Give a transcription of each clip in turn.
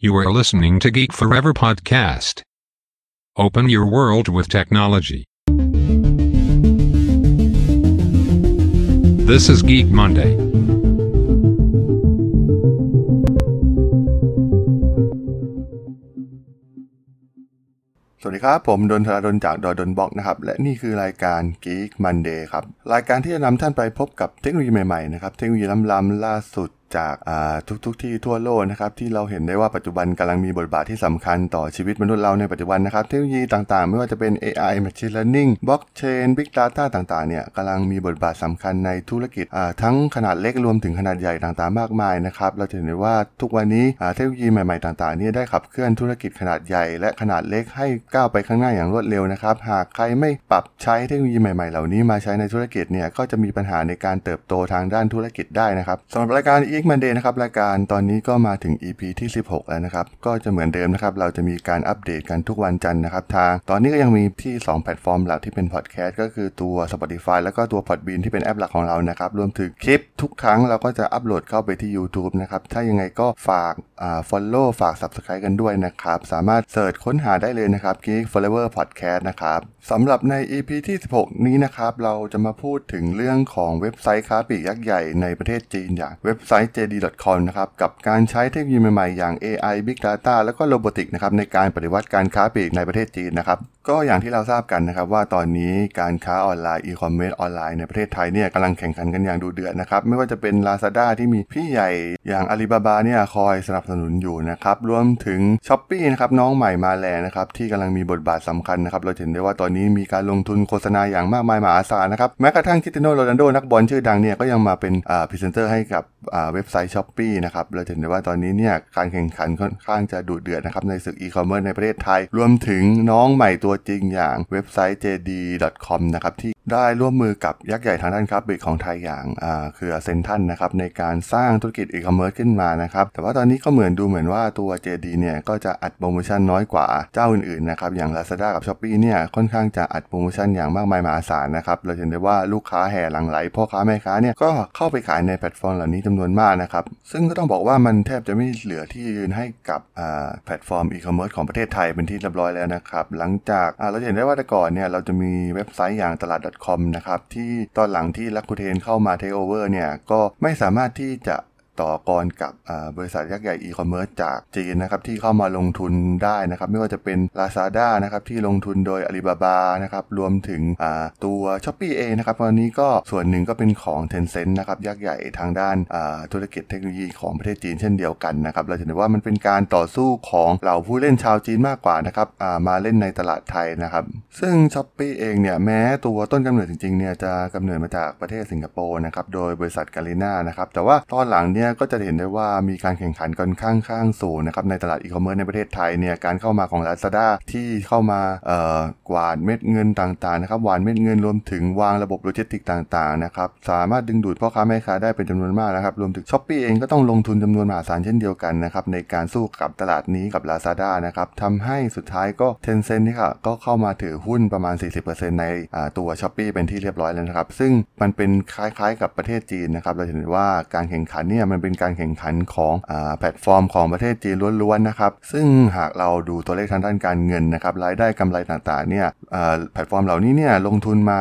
You are listening to Geek Forever podcast. Open your world with technology. This is Geek Monday. สวัสดีครับ ผมดนทราดนจากดอดนบ็อกนะครับ และนี่คือรายการ Geek Monday ครับ รายการที่จะนำท่านไปพบกับเทคโนโลยีใหม่ๆนะครับ เทคโนโลยีล้ำๆล่าสุด จากทุกๆทที่ทั่วโลกนะครับที่เราเห็นได้ว่าปัจจุบันกำลังมีบทบาทที่สำคัญต่อชีวิตมนุษย์เราในปัจจุบันนะครับเทคโนโลยีต่างๆ ไม่ว่าจะเป็น AI Machine Learning Blockchain Big Data ต่างๆเนี่ยกำลังมีบทบาทสำคัญในธุรกิจทั้งขนาดเล็กรวมถึงขนาดใหญ่ต่างๆ มากมายนะครับเราจะเห็นได้ว่าทุกวันนี้เทคโนโลยีใหม่ๆต่างๆนี่ได้ขับเคลื่อนธุรกิจขนาดใหญ่ และขนาดเล็กให้ก้าวไปข้างหน้าอย่างรวดเร็วนะครับหากใครไม่ปรับใช้เทคโนโลยีใหม่ๆ เหล่านี้มาใช้ในธุรกิจเนี่ยก็จะมีปัญหาในการเติบโตทางด้านธุรกิจได้นะครับสำหรับรายการ e x Monday นะครับรายการตอนนี้ก็มาถึง EP ที่ 16 แล้วนะครับ ก็จะเหมือนเดิมนะครับ เราจะมีการอัปเดตกันทุกวันจันทร์นะครับ ทางตอนนี้ก็ยังมีที่ 2 แพลตฟอร์มหลักที่เป็นพอดแคสต์ก็คือตัว Spotify แล้วก็ตัว Podbean ที่เป็นแอปหลักของเรานะครับ รวมถึงคลิปทุกครั้งเราก็จะอัปโหลดเข้าไปที่ YouTube นะครับ ถ้ายังไงก็ฝากอ่า follow ฝาก subscribe กันด้วยนะครับ สามารถเสิร์ชค้นหาได้เลยนะครับ Geek Forever Podcast นะครับสำหรับใน EP ที่ 16 นี้นะครับเราจะมาพูดถึงเรื่องของเว็บไซต์ค้าปลีกยักษ์ใหญ่ในประเทศจีนอย่างเว็บไซต์ JD.com นะครับกับการใช้เทคโนโลยีใหม่ๆ อย่าง AI Big Data แล้วก็โรบอติกนะครับในการปฏิวัติการค้าปลีกในประเทศจีนนะครับ ก็อย่างที่เราทราบกันนะครับว่าตอนนี้การค้าออนไลน์อีคอมเมิร์ซออนไลน์ในประเทศไทยเนี่ยกำลังแข่งขันกันอย่างดุเดือดนะครับไม่ว่าจะเป็น Lazada ที่มีพี่ใหญ่อย่าง Alibaba เนี่ยคอยสนับสนุนอยู่นะครับรวมถึง s h อ p e e นะครับน้องใหม่มาแลนะครับที่กำลังมีบทบาทสำคัญนะครับเราเห็นได้ว่าตอนนี้มีการลงทุนโฆษณาอย่างมากมายมหาศาลนะครับแม้กระทั่งคริสเตียโนโรนัลโดนักบอลชื่อดังเนี่ยก็ยังมาเป็นอ่าพรีเซนเตอร์ให้กับอ่าเว็บไซต์ Shopee นะครับเราเห็นได้ว่าตอนนี้เนี่ยการแข่งขันค่อนข้างจะดุเดือดนะครับในศึกอีคอมเมิร์ซในประเทศไทย รวมถึงน้องใหม่ตัวจริงอย่างเว็บไซต์ JD.com นะครับที่ ได้ร่วมมือกับยักษ์ใหญ่ทางด้านค้าปลีกของไทยอย่างอ่าคือเซ็นทรัลนะครับในการสร้างธุรกิจอีคอมเมิร์ซขึ้นมานะครับแต่ว่าตอนนี้ก็เหมือนดูเหมือนว่าตัว JD เนี่ยก็จะอัดโปรโมชั่นน้อยกว่าเจ้าอื่นๆนะครับอย่าง Lazada กับ Shopee เนี่ยค่อนข้างจะอัดโปรโมชั่นอย่างมากมายมหาศาลนะครับเราเห็นได้ว่าลูกค้าแห่หลั่งไหลพ่อค้าแม่ค้าเนี่ยก็เข้าไปขายในแพลตฟอร์มเหล่านี้จำนวนมากนะครับซึ่งก็ต้องบอกว่ามันแทบจะไม่เหลือที่ยืนให้กับแพลตฟอร์มอีคอมเมิร์ซของประเทศไทยเป็นที่เรียบร้อยแล้วนะครับหลังจากเราเห็นได้ว่าแต่ก่อนเนี่ยเราจะมีเว็บไซต์อย่างตลาด .com นะครับที่ตอนหลังที่ Rakuten เข้ามาเทคโอเวอร์เนี่ยก็ไม่สามารถที่จะ ต่อกรกับบริษัทยักษ์ใหญ่อีคอมเมิร์ซจากจีนนะครับที่เข้ามาลงทุนได้นะครับไม่ว่าจะเป็น Lazada นะครับที่ลงทุนโดย Alibaba นะครับรวมถึงตัว Shopee เองนะครับตอนนี้ก็ส่วนหนึ่งก็เป็นของ Tencent นะครับยักษ์ใหญ่ทางด้านธุรกิจเทคโนโลยีของประเทศจีนเช่นเดียวกันนะครับเราจะเห็นว่ามันเป็นการต่อสู้ของเหล่าผู้เล่นชาวจีนมากกว่านะครับมาเล่นในตลาดไทยนะครับซึ่ง Shopee เองเนี่ยแม้ตัวต้นกำเนิดจริงๆเนี่ยจะกำเนิดมาจากประเทศสิงคโปร์นะครับโดยบริษัท Garena นะครับแต่ว่าตอนหลังเนี่ยก็จะเห็นได้ว่ามีการแข่งขันกันค่อนข้างสูงนะครับในตลาดอีคอมเมิร์ซในประเทศไทยเนี่ยการเข้ามาของ Lazada ที่เข้ามากวาดเม็ดเงินต่างๆนะครับหว่านเม็ดเงินรวมถึงวางระบบโลจิสติกต่างๆนะครับสามารถดึงดูดพ่อค้าแม่ค้าได้เป็นจำนวนมากนะครับรวมถึง Shopee เองก็ต้องลงทุนจำนวนมหาศาลเช่นเดียวกันนะครับในการสู้กับตลาดนี้กับ Lazada นะครับทำให้สุดท้ายก็ Tencent นี่ค่ะก็เข้ามาถือหุ้นประมาณ 40%ในตัว Shopee เป็นที่เรียบร้อยแล้วนะครับซึ่งมันเป็นคล้ายๆ กับประเทศจีนนะครับเราเห็นว่าการแข่งขันเนี่ยมันเป็นการแข่งขันของอ่าแพลตฟอร์มของประเทศจีนล้วนๆนะครับ ซึ่งหากเราดูตัวเลขทางด้านการเงินนะครับรายได้กำไรต่างๆเนี่ยแพลตฟอร์มเหล่านี้เนี่ยลงทุนมา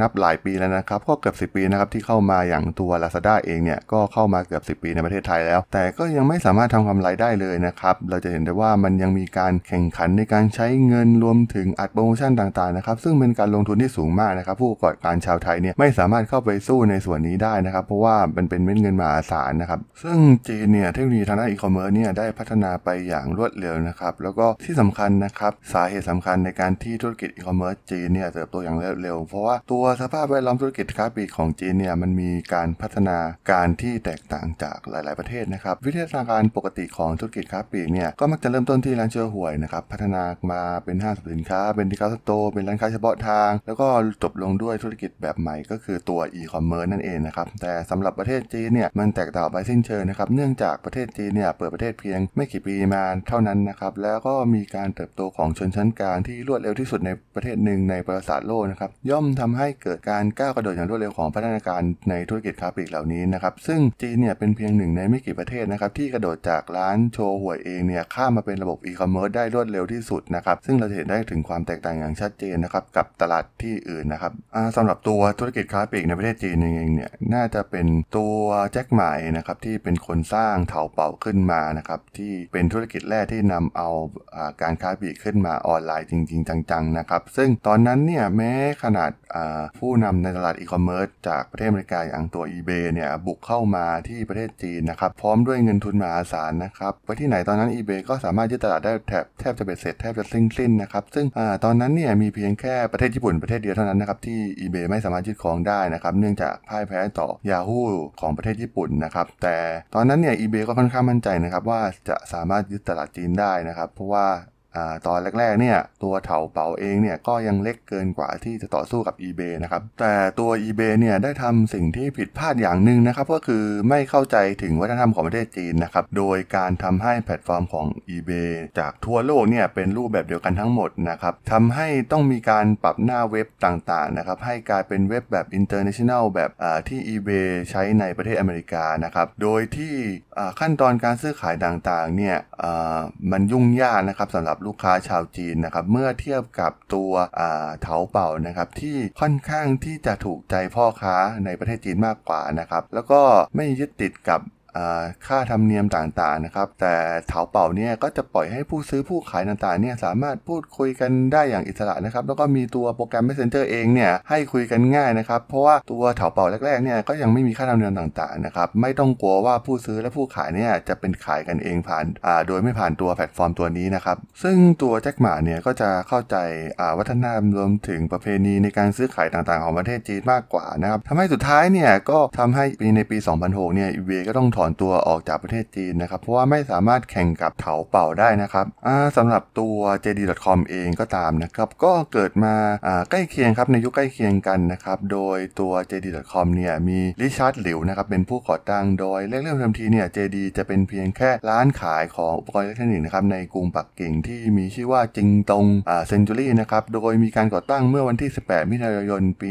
นับหลายปีแล้วนะครับก็เกือบ 10 ปีนะครับที่เข้ามาอย่างตัว Lazada เองเนี่ยก็เข้ามาเกือบ 10 ปีในประเทศไทยแล้ว แต่ก็ยังไม่สามารถทำกำไรได้เลยนะครับเราจะเห็นได้ว่ามันยังมีการแข่งขันในการใช้เงินรวมถึงอัดโปรโมชั่นต่างๆนะครับซึ่งเป็นการลงทุนที่สูงมากนะครับผู้ประกอบการชาวไทยเนี่ยไม่สามารถเข้าไปสู้ในส่วนนี้ได้นะครับเพราะว่ามันเป็นเม็ดเงินมหาศาลนะครับ ซึ่งจีนเนี่ยเทคโนโลยีทางด้านอีคอมเมิร์ซเนี่ยได้พัฒนาไปอย่างรวดเร็วนะครับ แล้วก็ที่สำคัญนะครับสาเหตุสำคัญในการที่ธุรกิจอีคอมเมิร์ซจีนเนี่ยเติบโตอย่างรวดเร็ว เพราะว่าตัวสภาพแวดล้อมธุรกิจค้าปลีกของจีนเนี่ยมันมีการพัฒนาการที่แตกต่างจากหลาย ๆ ประเทศนะครับ วิธีการปกติของธุรกิจค้าปลีกเนี่ยก็มักจะเริ่มต้นที่ร้านเชื้อหวยนะครับพัฒนามาเป็นห้างสรรพสินค้า เป็น discount store เป็นร้านค้าเฉพาะทาง แล้วก็จบลงด้วยธุรกิจแบบใหม่ก็คือตัวอีคอมเมิร์ซนั่นเองนะครับแต่สำหรับประเทศจีนเนี่ยมันแตกต่างไปสิ้นเชิงนะครับเนื่องจากประเทศจีนเนี่ยเปิดประเทศเพียงไม่กี่ปีมาเท่านั้นนะครับแล้วก็มีการเติบโตของชนชั้นกลางที่รวดเร็วที่สุดในประเทศหนึ่งในประวัติศาสตร์โลกนะครับย่อมทำให้เกิดการก้าวกระโดดอย่างรวดเร็วของพัฒนาการในธุรกิจค้าปลีกเหล่านี้นะครับซึ่งจีนเนี่ยเป็นเพียงหนึ่งในไม่กี่ประเทศนะครับที่กระโดดจากร้านโชว์หวยเองเนี่ยข้ามมาเป็นระบบอีคอมเมิร์ซได้รวดเร็วที่สุดนะครับซึ่งเราจะเห็นได้ถึงความแตกต่างอย่างชัดเจนนะครับกับตลาดที่อื่นนะครับสำหรับตัวธุรกิจค้าปลีกในประเทศจีนเองเนี่ยน่าจะเป็นตัวแจ็คหม่านะครับที่เป็นคนสร้างเถาเป่าขึ้นมานะครับที่เป็นธุรกิจแรกที่นำเอาอการค้าปลีกขึ้นมาออนไลน์จริง ๆ จังๆนะครับซึ่งตอนนั้นเนี่ยแม้ขนาดผู้นำในตลาดอีคอมเมิร์ซจากประเทศอเมริกาอย่างตัว eBay เนี่ยบุกเข้ามาที่ประเทศจีนนะครับพร้อมด้วยเงินทุนมหาศาลนะครับไปที่ไหนตอนนั้น eBay ก็สามารถยึดตลาดได้แทบแทบจะเบ็ดเสร็จแทบจะสิ้นสิ้นนะครับซึ่งอตอนนั้นเนี่ยมีเพียงแค่ประเทศญี่ปุ่นประเทศเดียวเท่านั้นนะครับที่ eBay ไม่สามารถยึดครองได้นะครับเนื่องจากพ่ายแพ้ต่อ Yahoo ของประเทศญี่ปุ่นนะครับแต่ตอนนั้นเนี่ย eBay ก็ค่อนข้างมั่นใจนะครับว่าจะสามารถยึดตลาดจีนได้นะครับ เพราะว่า ตอนแรกๆเนี่ยตัวเถาเป๋าเองเนี่ยก็ยังเล็กเกินกว่าที่จะต่อสู้กับ eBay นะครับแต่ตัว eBay เนี่ยได้ทำสิ่งที่ผิดพลาดอย่างหนึ่งนะครับก็คือไม่เข้าใจถึงวัฒนธรรมของประเทศจีนนะครับโดยการทำให้แพลตฟอร์มของ eBay จากทั่วโลกเนี่ยเป็นรูปแบบเดียวกันทั้งหมดนะครับทำให้ต้องมีการปรับหน้าเว็บต่างๆนะครับให้กลายเป็นเว็บแบบ international แบบที่ eBay ใช้ในประเทศอเมริกานะครับโดยที่ขั้นตอนการซื้อขายต่างๆเนี่ยมันยุ่งยากนะครับสำหรับลูกค้าชาวจีนนะครับเมื่อเทียบกับตัวเถาเป่านะครับที่ค่อนข้างที่จะถูกใจพ่อค้าในประเทศจีนมากกว่านะครับแล้วก็ไม่ยึดติดกับ ค่าธรรมเนียมต่างๆนะครับ แต่เถาเป่าเนี่ยก็จะปล่อยให้ผู้ซื้อผู้ขายต่างๆเนี่ยสามารถพูดคุยกันได้อย่างอิสระนะครับ แล้วก็มีตัวโปรแกรม Messenger เองเนี่ยให้คุยกันง่ายนะครับ เพราะว่าตัวเถาเป่าแรกๆเนี่ยก็ยังไม่มีค่าธรรมเนียมต่างๆนะครับไม่ต้องกลัวว่าผู้ซื้อและผู้ขายเนี่ยจะเป็นขายกันเองผ่านโดยไม่ผ่านตัวแพลตฟอร์มตัวนี้นะครับ ซึ่งตัวแจ็คหม่าเนี่ยก็จะเข้าใจวัฒนธรรมรวมถึงประเพณีในการซื้อขายต่างๆ ของประเทศจีนมากกว่านะครับทำให้สุดท้ายเนี่ยก็ทำให้ปีในปี 2006เนี่ยอีเวก็ต้องถอนตัวออกจากประเทศจีนนะครับ เพราะว่าไม่สามารถแข่งกับเถาเป่าได้นะครับสำหรับตัว JD.com เองก็ตามนะครับก็เกิดมาใกล้เคียงครับในยุคใกล้เคียงกันนะครับโดยตัว JD.com เนี่ยมีริชาร์ดหลิวนะครับเป็นผู้ก่อตั้งโดยเริ่มเริ่มทีเนี่ย JD จะเป็นเพียงแค่ร้านขายของอุปกรณ์อิเล็กทรอนิกส์นะครับในกรุงปักกิ่งที่มีชื่อว่าจิงตงเซนจูรี่นะครับโดยมีการก่อตั้งเมื่อวันที่ 18 มิถุนายน ปี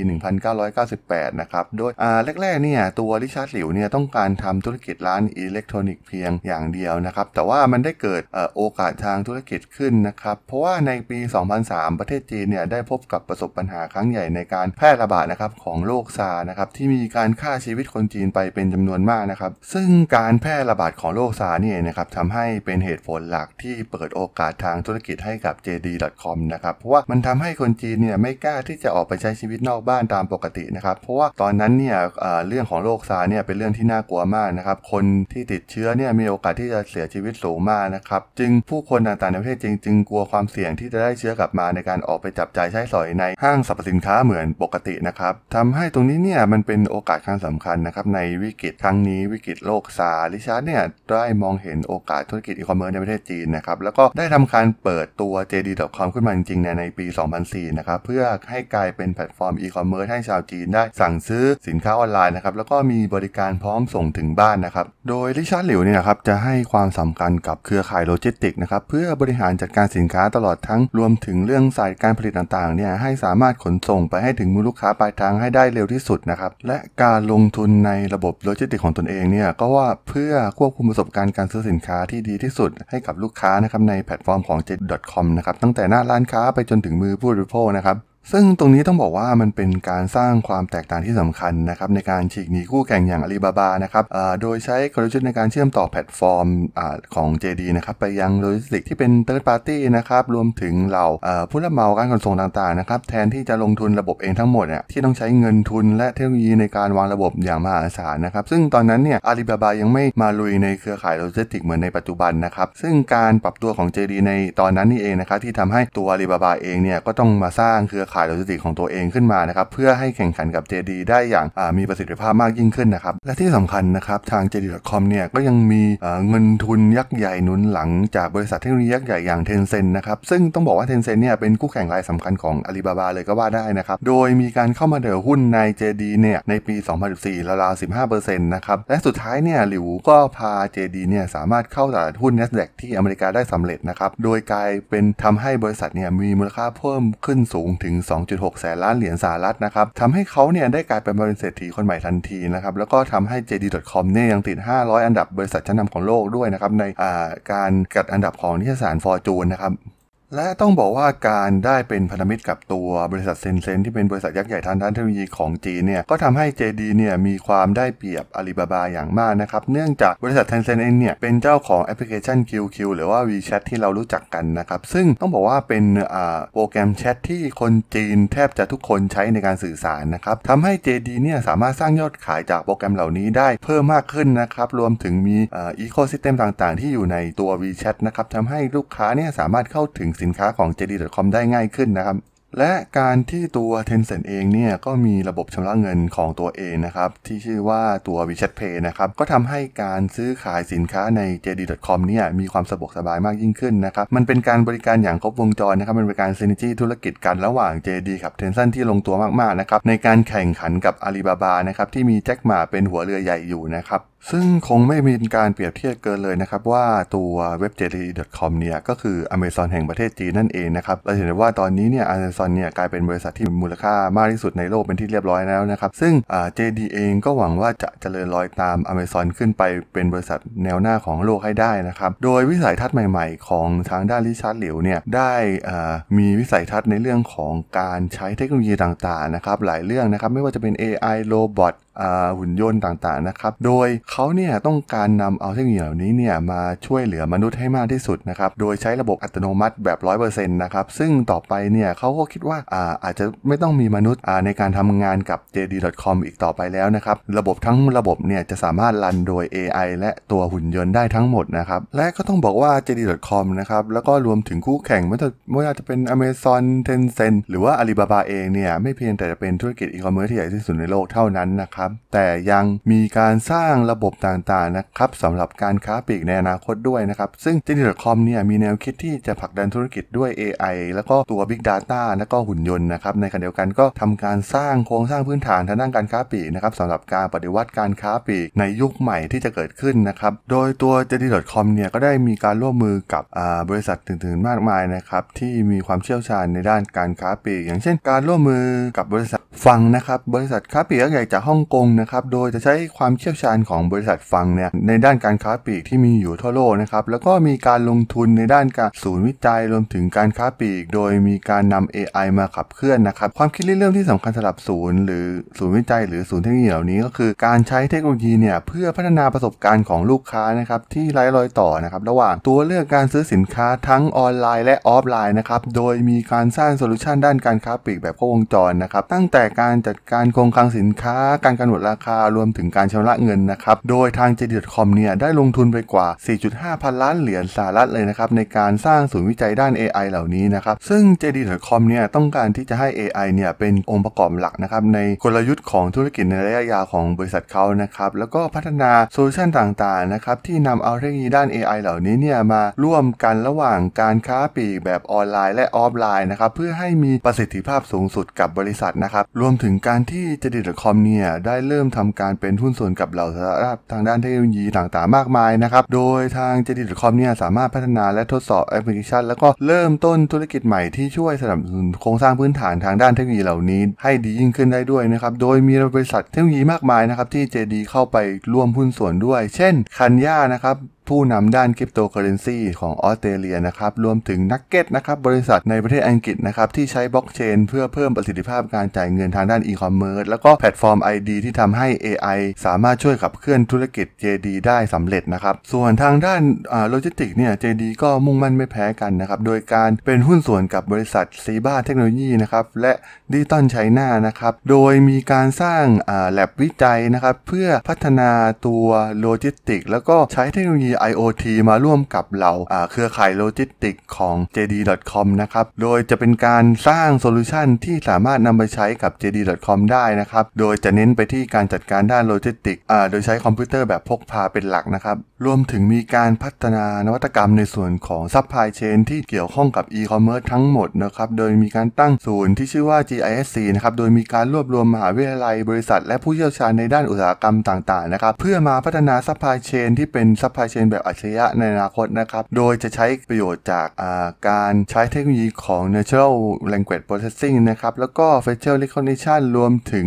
1998 นะครับโดยแรกๆเนี่ยตัวริชาร์ดหลิวเนี่ยต้องการทำธุรกิจร้านอิเล็กทรอนิกส์เพียงอย่างเดียวนะครับแต่ว่ามันได้เกิดโอกาสทางธุรกิจขึ้นนะครับเพราะว่าในปี 2003 ประเทศจีนเนี่ยได้พบกับประสบปัญหาครั้งใหญ่ในการแพร่ระบาดนะครับของโรคซานะครับที่มีการฆ่าชีวิตคนจีนไปเป็นจำนวนมากนะครับซึ่งการแพร่ระบาดของโรคซานี่นะครับทำให้เป็นเหตุผลหลักที่เปิดโอกาสทางธุรกิจให้กับ JD.com นะครับเพราะว่ามันทำให้คนจีนเนี่ยไม่กล้าที่จะออกไปใช้ชีวิตนอกบ้านตามปกตินะครับเพราะว่าตอนนั้นเนี่ยเรื่องของโรคซาเนี่ยเป็นเรื่องที่น่ากลัวมากนะครับคนที่ติดเชื้อเนี่ยมีโอกาสที่จะเสียชีวิตสูงมากนะครับ จึงผู้คนต่างๆในประเทศจริงจึงกลัวความเสี่ยงที่จะได้เชื้อกลับมาในการออกไปจับจ่ายใช้สอยในห้างสรรพสินค้าเหมือนปกตินะครับทำให้ตรงนี้เนี่ยมันเป็นโอกาสครั้งสำคัญนะครับในวิกฤตครั้งนี้วิกฤตโลกซาริชาร์ดเนี่ยได้มองเห็นโอกาสธุรกิจอีคอมเมิร์ซในประเทศจีนนะครับแล้วก็ได้ทำการเปิดตัว JD.com ขึ้นมาจริงๆในปี 2004 นะครับเพื่อให้กลายเป็นแพลตฟอร์มอีคอมเมิร์ซให้ชาวจีนได้สั่งซื้อสินค้าออนไลน์นะครับแล้วก็มีบริการพร้อมส่งถึงบ้านนะครับโดยริชาร์ดหลิวเนี่ยครับจะให้ความสำคัญกับเครือข่ายโลจิสติกนะครับเพื่อบริหารจัดการสินค้าตลอดทั้งรวมถึงเรื่องสายการผลิตต่างๆเนี่ยให้สามารถขนส่งไปให้ถึงมือลูกค้าปลายทางให้ได้เร็วที่สุดนะครับและการลงทุนในระบบโลจิสติกของตนเองเนี่ยก็ว่าเพื่อควบคุมประสบการณ์การซื้อสินค้าที่ดีที่สุด ให้กับลูกค้านะครับในแพลตฟอร์มของ JD.com นะครับตั้งแต่หน้าร้านค้าไปจนถึงมือผู้บริโภคนะครับ ซึ่งตรงนี้ต้องบอกว่ามันเป็นการสร้างความแตกต่างที่สำคัญนะครับในการฉีกหนีคู่แข่งอย่างอาลีบาบานะครับโดยใช้กลยุทธ์ในการเชื่อมต่อแพลตฟอร์มอของ JD นะครับไปยังโลจิสติกที่เป็น Third Party นะครับรวมถึงเหล่าผู้รับเหมาการขนส่งต่างๆนะครับแทนที่จะลงทุนระบบเองทั้งหมดเนี่ยที่ต้องใช้เงินทุนและเทคโนโลยีในการวางระบบอย่างมหาศาลนะครับซึ่งตอนนั้นเนี่ยอาลีบาบายังไม่มาลุยในเครือข่ายโลจิสติกเหมือนในปัจจุบันนะครับซึ่งการปรับตัวของ JD ในตอนนั้นนี่เองนะครับที่ทำให้ตัวอาลีบาบาเองเนี่ยก็ต้องมาสร้างเครือข่ายายโลจิสติกของตัวเองขึ้นมานะครับเพื่อให้แข่งขันกับ JD ได้อย่างมีประสิทธิภาพมากยิ่งขึ้นนะครับและที่สำคัญนะครับทาง JD.com เนี่ยก็ยังมีเงินทุนยักษ์ใหญ่หนุนหลังจากบริษัทเทคโนโลยียักษ์ใหญ่อย่าง Tencent นะครับซึ่งต้องบอกว่า Tencent เนี่ยเป็นคู่แข่งรายสำคัญของ Alibaba เลยก็ว่าได้นะครับโดยมีการเข้ามาถือหุ้นใน JD เนี่ยในปี 2014ราวๆ15%นะครับและสุดท้ายเนี่ยหลิวก็พา JD เนี่ยสามารถเข้าตลาดหุ้น NASDAQ ที่อเมริกาได้สำเร็จนะครับโดยกลายเป็นทำให้บริษัทเนี่ยมีมูลค่าเพิ่มขึ้นสูงถึง2.6 แสนล้านเหรียญสหรัฐนะครับทำให้เขาเนี่ยได้กลายเป็นบริษัทเศรษฐีคนใหม่ทันทีนะครับแล้วก็ทำให้ JD.com เนี่ยยังติด 500 อันดับบริษัทชั้นนาของโลกด้วยนะครับในการจัดอันดับของนิตยสารฟอร์จูนนะครับ และต้องบอกว่าการได้เป็นพันธมิตรกับตัวบริษัทเซนเซนที่เป็นบริษัทยักษ์ใหญ่ทางด้านเทคโนโลยีของจีนเนี่ยก็ทำให้ JD เนี่ยมีความได้เปรียบอาลีบาบาอย่างมากนะครับ เนื่องจากบริษัทเซนเซนเองเนี่ยเป็นเจ้าของแอปพลิเคชัน QQ หรือว่า WeChat ที่เรารู้จักกันนะครับ ซึ่งต้องบอกว่าเป็นโปรแกรมแชทที่คนจีนแทบจะทุกคนใช้ในการสื่อสารนะครับทำให้ JD เนี่ยสามารถสร้างยอดขายจากโปรแกรมเหล่านี้ได้เพิ่มมากขึ้นนะครับรวมถึงมี ecosystem ต่างๆ ที่อยู่ในตัว WeChat นะครับทำให้ลูกค้าเนี่ยสามารถเข้าถึงสินค้าของ JD.com ได้ง่ายขึ้นนะครับ และการที่ตัว Tencent เองเนี่ยก็มีระบบชำระเงินของตัวเองนะครับ ที่ชื่อว่าตัว WeChat Pay นะครับ ก็ทำให้การซื้อขายสินค้าใน JD.com เนี่ยมีความสะดวกสบายมากยิ่งขึ้นนะครับ มันเป็นการบริการอย่างครบวงจรนะครับมันเป็นการ synergy ธุรกิจกันระหว่าง JD กับ Tencent ที่ลงตัวมากๆนะครับในการแข่งขันกับ Alibaba นะครับที่มีแจ็คหมาเป็นหัวเรือใหญ่อยู่นะครับซึ่งคงไม่มีการเปรียบเทียบเกินเลยนะครับ ว่าตัวเว็บ JD.com เนี่ยก็คือ Amazon แห่งประเทศจีนนั่นเองนะครับ เราเห็นได้ว่าตอนนี้เนี่ย Amazon เนี่ยกลายเป็นบริษัทที่มีมูลค่ามากที่สุดในโลกเป็นที่เรียบร้อยแล้วนะครับ ซึ่ง JD เองก็หวังว่าจะเจริญรอยตาม Amazon ขึ้นไปเป็นบริษัทแนวหน้าของโลกให้ได้นะครับ โดยวิสัยทัศน์ใหม่ๆ ของทางด้านริชาร์ดหลิวเนี่ยได้มีวิสัยทัศน์ในเรื่องของการใช้เทคโนโลยีต่างๆนะครับหลายเรื่องนะครับไม่ว่าจะเป็น AI โรบอท หุ่นยนต์ต่างๆนะครับ โดยเขาเนี่ยต้องการนำเอาเทคโนโลยีเหล่านี้เนี่ยมาช่วยเหลือมนุษย์ให้มากที่สุดนะครับ โดยใช้ระบบอัตโนมัติแบบ 100%นะครับ ซึ่งต่อไปเนี่ยเขาก็คิดว่าอาอาจจะไม่ต้องมีมนุษย์ในการทำงานกับ JD.com อีกต่อไปแล้วนะครับ ระบบทั้งระบบเนี่ยจะสามารถ run โดย AI และตัวหุ่นยนต์ได้ทั้งหมดนะครับ และก็ต้องบอกว่า JD.com นะครับ แล้วก็รวมถึงคู่แข่งไม่ว่าไม่ว่าจะเป็น Amazon Tencent หรือว่า Alibaba เองเนี่ยไม่เพียงแต่จะเป็นธุรกิจอีคอมเมิร์ซที่ใหญ่ที่สุดในโลกเท่านั้นนะครับแต่ยังมีการสร้างระบบต่างๆนะครับสำหรับการค้าปลีกในอนาคตด้วยนะครับ ซึ่ง JD.com เนี่ยมีแนวคิดที่จะผลักดันธุรกิจด้วย AI แล้วก็ตัว Big Data แล้วก็หุ่นยนต์นะครับในขณะเดียวกันก็ทำการสร้างโครงสร้างพื้นฐานทางด้านการค้าปลีกนะครับสำหรับการปฏิวัติการค้าปลีกในยุคใหม่ที่จะเกิดขึ้นนะครับโดยตัว JD.com เนี่ยก็ได้มีการร่วมมือกับบริษัทถึงๆมากมายนะครับที่มีความเชี่ยวชาญในด้านการค้าปลีกอย่างเช่น การร่วมมือกับบริษัท Fung นะครับบริษัทค้าปลีกใหญ่จากฮ่องกงนะครับ โดยจะใช้ความเชี่ยวชาญของบริษัท Fung เนี่ยในด้านการค้าปลีกที่มีอยู่ทั่วโลกนะครับ แล้วก็มีการลงทุนในด้านการศูนย์วิจัยรวมถึงการค้าปลีก โดยมีการนำ AI มาขับเคลื่อนนะครับ ความคิดเรื่องที่สำคัญสำหรับศูนย์หรือศูนย์วิจัย หรือศูนย์เทคโนโลยีเหล่านี้ก็คือการใช้เทคโนโลยีเนี่ยเพื่อพัฒนาประสบการณ์ของลูกค้านะครับที่ไร้รอยต่อนะครับระหว่างตัวเลือกการซื้อสินค้าทั้งออนไลน์และออฟไลน์นะครับโดยมีการสร้างโซลูชันด้านการค้าปลีกแบบครบวงจรนะครับตั้งแต่การจัดการคงคลังสินค้าการกำหนดราคารวมถึงการชำระเงินนะครับ โดยทาง JD.com เนี่ยได้ลงทุนไปกว่า 4.5 พันล้านเหรียญสหรัฐเลยนะครับในการสร้างศูนย์วิจัยด้าน AI เหล่านี้นะครับ ซึ่ง JD.com เนี่ยต้องการที่จะให้ AI เนี่ยเป็นองค์ประกอบหลักนะครับในกลยุทธ์ของธุรกิจในระยะยาวของบริษัทเขานะครับ แล้วก็พัฒนาโซลูชันต่างๆนะครับที่นำเอาเทคโนโลยีด้าน AI เหล่านี้เนี่ยมาร่วมกันระหว่างการค้าปลีกแบบออนไลน์และออฟไลน์นะครับเพื่อให้มีประสิทธิภาพสูงสุดกับบริษัทนะครับรวมถึงการที่ JD.com เนี่ยได้เริ่มทำการเป็นหุ้นส่วนกับเหล่าสตาร์ทอัพทางด้านเทคโนโลยีต่างๆ มากมายนะครับ โดยทาง JD.com เนี่ยสามารถพัฒนาและทดสอบแอปพลิเคชัน แล้วก็เริ่มต้นธุรกิจใหม่ที่ช่วยสนับสนุนโครงสร้างพื้นฐานทางด้านเทคโนโลยีเหล่านี้ ให้ดียิ่งขึ้นได้ด้วยนะครับ โดยมีบริษัทเทคโนโลยีมากมายนะครับที่ JD เข้าไปร่วมหุ้นส่วนด้วย เช่น CanYa นะครับ ผู้นำด้านคริปโตเคอร์เรนซีของออสเตรเลียนะครับ รวมถึง Nuggets นะครับบริษัทในประเทศอังกฤษนะครับที่ใช้บล็อกเชนเพื่อเพิ่มประสิทธิภาพการจ่ายเงินทางด้านอีคอมเมิร์ซแล้วก็แพลตฟอร์ม ID ที่ทำให้ AI สามารถช่วยขับเคลื่อนธุรกิจ JD ได้สำเร็จนะครับ ส่วนทางด้านโลจิสติกเนี่ย JD ก็มุ่งมั่นไม่แพ้กันนะครับ โดยการเป็นหุ้นส่วนกับบริษัท Zebra เทคโนโลยีนะครับและ Digital China นะครับ โดยมีการสร้างแลบวิจัยนะครับเพื่อพัฒนาตัวโลจิสติกแล้วก็ใช้เทคโนโลยี IoT มาร่วมกับเหล่าเครือข่ายโลจิสติกของ JD.com นะครับ โดยจะเป็นการสร้างโซลูชันที่สามารถนำไปใช้กับ JD.com ได้นะครับ โดยจะเน้นไปที่การจัดการด้านโลจิสติกโดยใช้คอมพิวเตอร์แบบพกพาเป็นหลักนะครับ รวมถึงมีการพัฒนานวัตกรรมในส่วนของซัพพลายเชนที่เกี่ยวข้องกับ e-commerce ทั้งหมดนะครับ โดยมีการตั้งศูนย์ที่ชื่อว่า GISC นะครับ โดยมีการรวบรวมมหาวิทยาลัยบริษัท และผู้เชี่ยวชาญในด้านอุตสาหกรรมต่างๆนะครับ เพื่อมาพัฒนาซัพพลายเชนที่เป็นซัพพลายเชนแบบอัจฉริยะในอนาคตนะครับ โดยจะใช้ประโยชน์จากการใช้เทคโนโลยีของ natural language processing นะครับ แล้วก็ facial recognition รวมถึง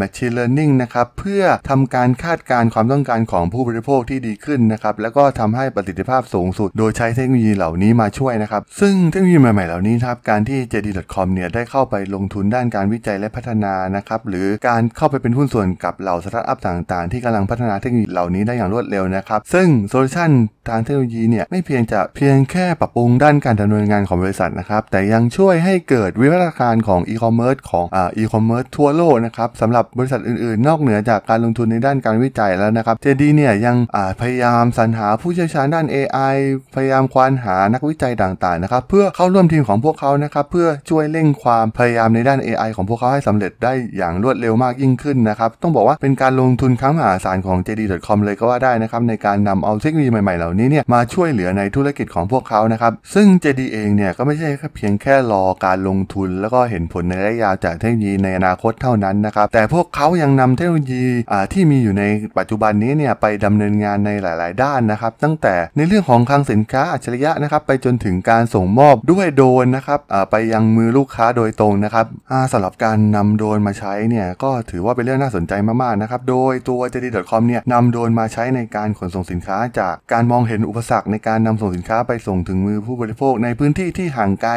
machine learning นะครับ เพื่อทำการคาดการณ์ความต้องการของผู้บริโภคที่ดีขึ้นนะครับ แล้วก็ทำให้ประสิทธิภาพสูงสุด โดยใช้เทคโนโลยีเหล่านี้มาช่วยนะครับ ซึ่งเทคโนโลยีใหม่ๆเหล่านี้ครับ การที่ JD.com เนี่ยได้เข้าไปลงทุนด้านการวิจัยและพัฒนานะครับ หรือการเข้าไปเป็นหุ้นส่วนกับเหล่าสตาร์ทอัพต่างๆ ที่กำลังพัฒนาเทคโนโลยีเหล่านี้ได้อย่างรวดเร็วนะครับ ซึ่งโซลูชันทางเทคโนโลยีเนี่ยไม่เพียงจะเพียงแค่ปรับปรุงด้านการดำเนินงานของบริษัทนะครับแต่ยังช่วยให้เกิดวิวัฒนาการของอีคอมเมิร์ซของอ่าอีคอมเมิร์ซทั่วโลกนะครับสำหรับบริษัทอื่นๆ นอกเหนือจากการลงทุนในด้านการวิจัยแล้วนะครับ JD เนี่ยยังอ่าพยายามสรรหาผู้เชี่ยวชาญด้าน AI พยายามควานหานักวิจัยต่างๆนะครับเพื่อเข้าร่วมทีมของพวกเขานะครับเพื่อช่วยเร่งความพยายามในด้าน AI ของพวกเขาให้สำเร็จได้อย่างรวดเร็วมากยิ่งขึ้นนะครับต้องบอกว่าเป็นการลงทุนครั้งมหาศาลของ JD.com เลยก็ว่าได้นะครับในการนำเอาเทคโนโลยีใหม่ๆเหล่านี้เนี่ยมาช่วยเหลือในธุรกิจของพวกเขานะครับ ซึ่ง JD เองเนี่ยก็ไม่ใช่แค่เพียงแค่รอการลงทุน แล้วก็เห็นผลในระยะยาวจากเทคโนโลยีในอนาคตเท่านั้นนะครับ แต่พวกเขายังนำเทคโนโลยีอ่าที่มีอยู่ในปัจจุบันนี้เนี่ยไปดำเนินงานในหลาย ๆ ด้านนะครับ ตั้งแต่ในเรื่องของคลังสินค้าอัจฉริยะนะครับ ไปจนถึงการส่งมอบด้วยโดนนะครับอ่าไปยังมือลูกค้าโดยตรงนะครับอ่าสำหรับการนำโดนมาใช้เนี่ยก็ถือว่าเป็นเรื่องน่าสนใจมาก ๆ นะครับ โดยตัว JD.com เนี่ยนำโดนมาใช้ในการขนส่งสินค้าจากการมองเห็นอุปสรรคในการนำส่งสินค้าไปส่งถึงมือผู้บริโภคในพื้นที่ที่ห่างไกล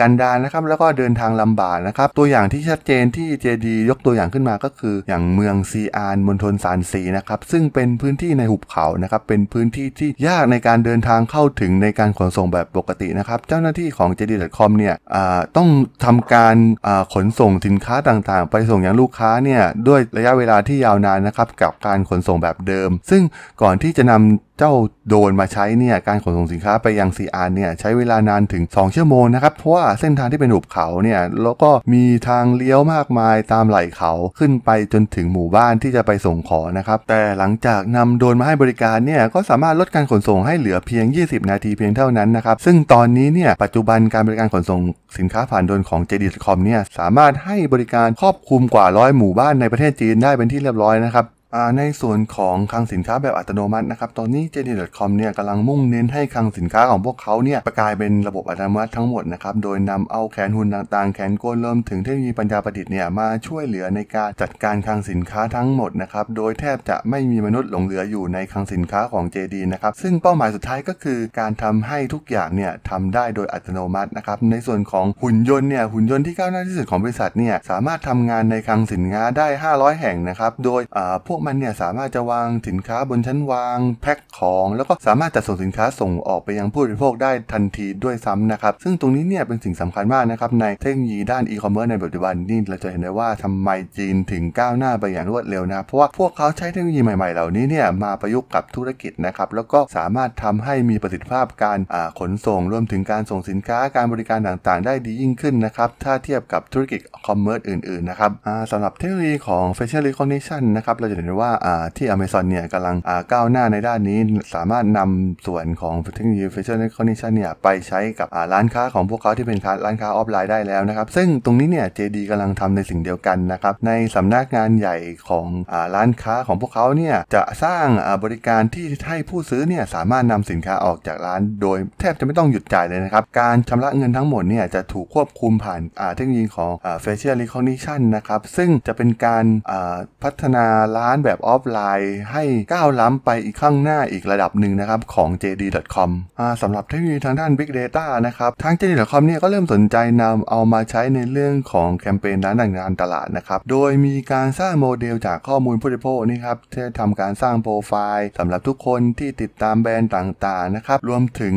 กันดารนะครับแล้วก็เดินทางลำบากนะครับตัวอย่างที่ชัดเจนที่ JD ยกตัวอย่างขึ้นมาก็คือ อย่างเมืองซีอานมณฑลซานซีนะครับซึ่งเป็นพื้นที่ในหุบเขานะครับเป็นพื้นที่ที่ยากในการเดินทางเข้าถึงในการขนส่งแบบปกตินะครับเจ้าหน้าที่ของ JD.com เนี่ยต้องทำการขนส่งสินค้าต่างๆ ไปส่งยังลูกค้าเนี่ยด้วยระยะเวลาที่ยาวนานนะครับกับการขนส่งแบบเดิม ซึ่งก่อนที่จะนำเจ้าโดนมาใช้เนี่ยการขนส่งสินค้าไปยังซีอานเนี่ยใช้เวลานานถึง 2 ชั่วโมงนะครับ เพราะว่าเส้นทางที่เป็นหุบเขาเนี่ยแล้วก็มีทางเลี้ยวมากมายตามไหล่เขาขึ้นไปจนถึงหมู่บ้านที่จะไปส่งของนะครับ แต่หลังจากนำโดนมาให้บริการเนี่ยก็สามารถลดการขนส่งให้เหลือเพียง 20 นาทีเพียงเท่านั้นนะครับซึ่งตอนนี้เนี่ยปัจจุบันการบริการขนส่งสินค้าผ่านโดนของ JD.com เนี่ยสามารถให้บริการครอบคลุมกว่าร้อยหมู่บ้านในประเทศจีนได้เป็นที่เรียบร้อยนะครับ ในส่วนของคลังสินค้าแบบอัตโนมัตินะครับ ตอนนี้ JD.com เนี่ยกำลังมุ่งเน้นให้คลังสินค้าของพวกเขาเนี่ยประกายเป็นระบบอัตโนมัติทั้งหมดนะครับ โดยนำเอาแขนหุ่นต่างๆ แขนกลรวมถึงเทคโนโลยีปัญญาประดิษฐ์เนี่ยมาช่วยเหลือในการจัดการคลังสินค้าทั้งหมดนะครับ โดยแทบจะไม่มีมนุษย์หลงเหลืออยู่ในคลังสินค้าของ JD นะครับ ซึ่งเป้าหมายสุดท้ายก็คือการทำให้ทุกอย่างเนี่ยทำได้โดยอัตโนมัตินะครับ ในส่วนของหุ่นยนต์เนี่ยหุ่นยนต์ที่ก้าวหน้าที่สุดของบริษัทเนี่ยสามารถทำงานในคลังสินค้าได้ 500 แห่งนะครับ โดยพวกมันเนี่ยสามารถจะวางสินค้าบนชั้นวางแพ็คของ แล้วก็สามารถจัดส่งสินค้าส่งออกไปยังผู้บริโภคได้ทันทีด้วยซ้ำนะครับ ซึ่งตรงนี้เนี่ยเป็นสิ่งสำคัญมากนะครับในเทคโนโลยีด้านอีคอมเมิร์ซในปัจจุบันนี่เราจะเห็นได้ว่าทำไมจีนถึงก้าวหน้าไปอย่างรวดเร็วนะเพราะว่าพวกเขาใช้เทคโนโลยีใหม่ๆเหล่านี้เนี่ยมาประยุกต์กับธุรกิจนะครับแล้วก็สามารถทำให้มีประสิทธิภาพการขนส่งรวมถึงการส่งสินค้าการบริการต่างๆ ได้ดียิ่งขึ้นนะครับถ้าเทียบกับธุรกิจคอมเมิร์ซอื่นๆนะครับสำหรับเทคโนโลยีของ facial recognition นะครับเราจะเห็นว่าที่ Amazon เนี่ยกำลังก้าวหน้าในด้านนี้สามารถนำส่วนของเทคโนโลยี facial recognition เนี่ยไปใช้กับร้านค้าของพวกเขาที่เป็นร้านค้าออฟไลน์ได้แล้วนะครับ ซึ่งตรงนี้เนี่ย JD กำลังทำในสิ่งเดียวกันนะครับ ในสำนักงานใหญ่ของร้านค้าของพวกเขาเนี่ยจะสร้างบริการที่ให้ผู้ซื้อเนี่ยสามารถนำสินค้าออกจากร้าน โดยแทบจะไม่ต้องหยุดจ่ายเลยนะครับ การชำระเงินทั้งหมดเนี่ยจะถูกควบคุมผ่านเทคโนโลยีของ facial recognition นะครับ ซึ่งจะเป็นการพัฒนาร้านแบบออฟไลน์ให้ก้าวล้ำไปอีกข้างหน้าอีกระดับหนึ่งนะครับของ JD.com อสำหรับเทคโนโลยีทางด้าน Big Data นะครับทาง JD.com เนี่ยก็เริ่มสนใจนำเอามาใช้ในเรื่องของแคมเปญด้านการตลาดนะครับ โดยมีการสร้างโมเดลจากข้อมูลผู้บริโภคนี่ครับที่ทำการสร้างโปรไฟล์สำหรับทุกคนที่ติดตามแบรนด์ต่างๆนะครับรวมถึง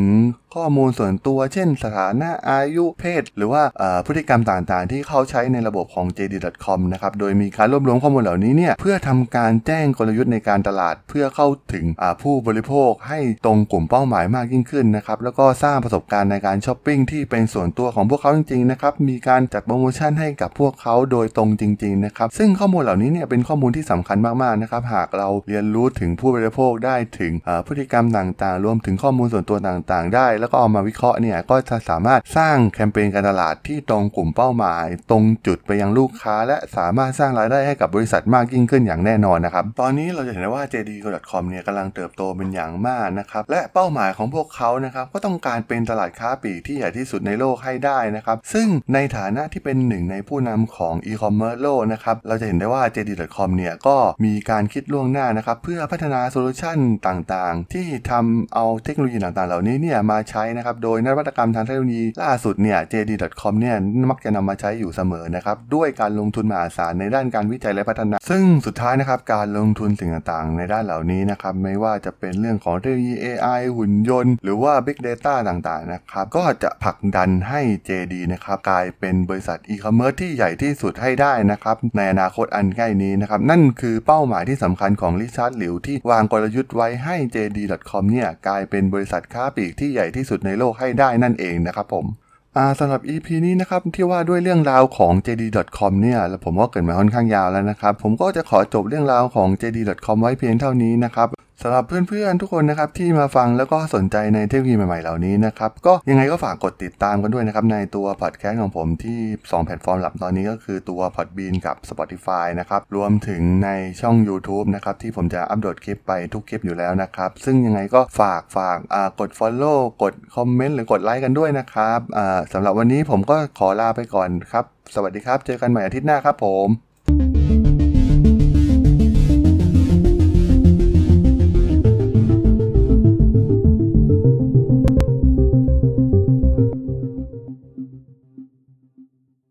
ข้อมูลส่วนตัว เช่นสถานะอายุเพศ หรือว่าพฤติกรรมต่างๆ ที่เขาใช้ในระบบของ JD.com นะครับ โดยมีการรวบรวมข้อมูลเหล่านี้เนี่ยเพื่อทำการแจ้งกลยุทธ์ในการตลาด เพื่อเข้าถึงผู้บริโภคให้ตรงกลุ่มเป้าหมายมากยิ่งขึ้นนะครับ แล้วก็สร้างประสบการณ์ในการช้อปปิ้งที่เป็นส่วนตัวของพวกเขาจริงๆนะครับ มีการจัดโปรโมชั่นให้กับพวกเขาโดยตรงจริงๆนะครับ ซึ่งข้อมูลเหล่านี้เนี่ยเป็นข้อมูลที่สำคัญมากๆนะครับ หากเราเรียนรู้ถึงผู้บริโภคได้ถึงพฤติกรรมต่างๆ รวมถึงข้อมูลส่วนตัวต่างๆ ได้แล้วก็เอามาวิเคราะห์เนี่ยก็จะสามารถสร้างแคมเปญการตลาดที่ตรงกลุ่มเป้าหมาย ตรงจุดไปยังลูกค้า และสามารถสร้างรายได้ให้กับบริษัทมากยิ่งขึ้นอย่างแน่นอนนะครับตอนนี้เราจะเห็นได้ว่า JD.com เนี่ยกำลังเติบโตเป็นอย่างมากนะครับและเป้าหมายของพวกเขานะครับก็ต้องการเป็นตลาดค้าปลีกที่ใหญ่ที่สุดในโลกให้ได้นะครับซึ่งในฐานะที่เป็นหนึ่งในผู้นำของ e-commerce โลกนะครับเราจะเห็นได้ว่า JD.com เนี่ยก็มีการคิดล่วงหน้านะครับเพื่อพัฒนาโซลูชันต่างๆ ที่นำเอาเทคโนโลยีต่างๆ เหล่านี้เนี่ยมาใช้นะครับ โดยนวัตกรรมทางเทคโนโลยีล่าสุดเนี่ย JD.com เนี่ยมักจะนำมาใช้อยู่เสมอนะครับ ด้วยการลงทุนมหาศาลในด้านการวิจัยและพัฒนา ซึ่งสุดท้ายนะครับการลงทุนสิ่งต่างๆ ในด้านเหล่านี้นะครับไม่ว่าจะเป็นเรื่องของเทคโนโลยี AI หุ่นยนต์ หรือว่า Big Data ต่างๆนะครับก็จะผลักดันให้ JD นะครับกลายเป็นบริษัทอีคอมเมิร์ซที่ใหญ่ที่สุดให้ได้นะครับในอนาคตอันใกล้นี้นะครับนั่นคือเป้าหมายที่สำคัญของริชาร์ดหลิวที่วางกลยุทธ์ไว้ให้ JD.com เนี่ยกลายเป็นบริษัทค้าปลีกที่ใหญ่ที่ที่สุดในโลกให้ได้นั่นเองนะครับผมสำหรับ EP นี้นะครับที่ว่าด้วยเรื่องราวของ JD.com เนี่ยผมว่าผมก็เกริ่นมาค่อนข้างยาวแล้วนะครับ ผมก็จะขอจบเรื่องราวของ JD.com ไว้เพียงเท่านี้นะครับ สำหรับเพื่อนๆทุกคนนะครับที่มาฟังแล้วก็สนใจในเทคโนโลยีใหม่ๆเหล่านี้นะครับก็ยังไงก็ฝากกดติดตามกันด้วยนะครับในตัวพอดแคสต์ของผมที่ 2 แพลตฟอร์มหลักตอนนี้ก็คือตัว Podbean กับ Spotify นะครับรวมถึงในช่อง YouTube นะครับที่ผมจะอัปโหลดคลิปไปทุกคลิปอยู่แล้วนะครับซึ่งยังไงก็ฝากฝากกด Follow กดคอมเมนต์หรือกดไลค์กันด้วยนะครับสำหรับวันนี้ผมก็ขอลาไปก่อนครับ สวัสดีครับ เจอกันใหม่อาทิตย์หน้าครับผม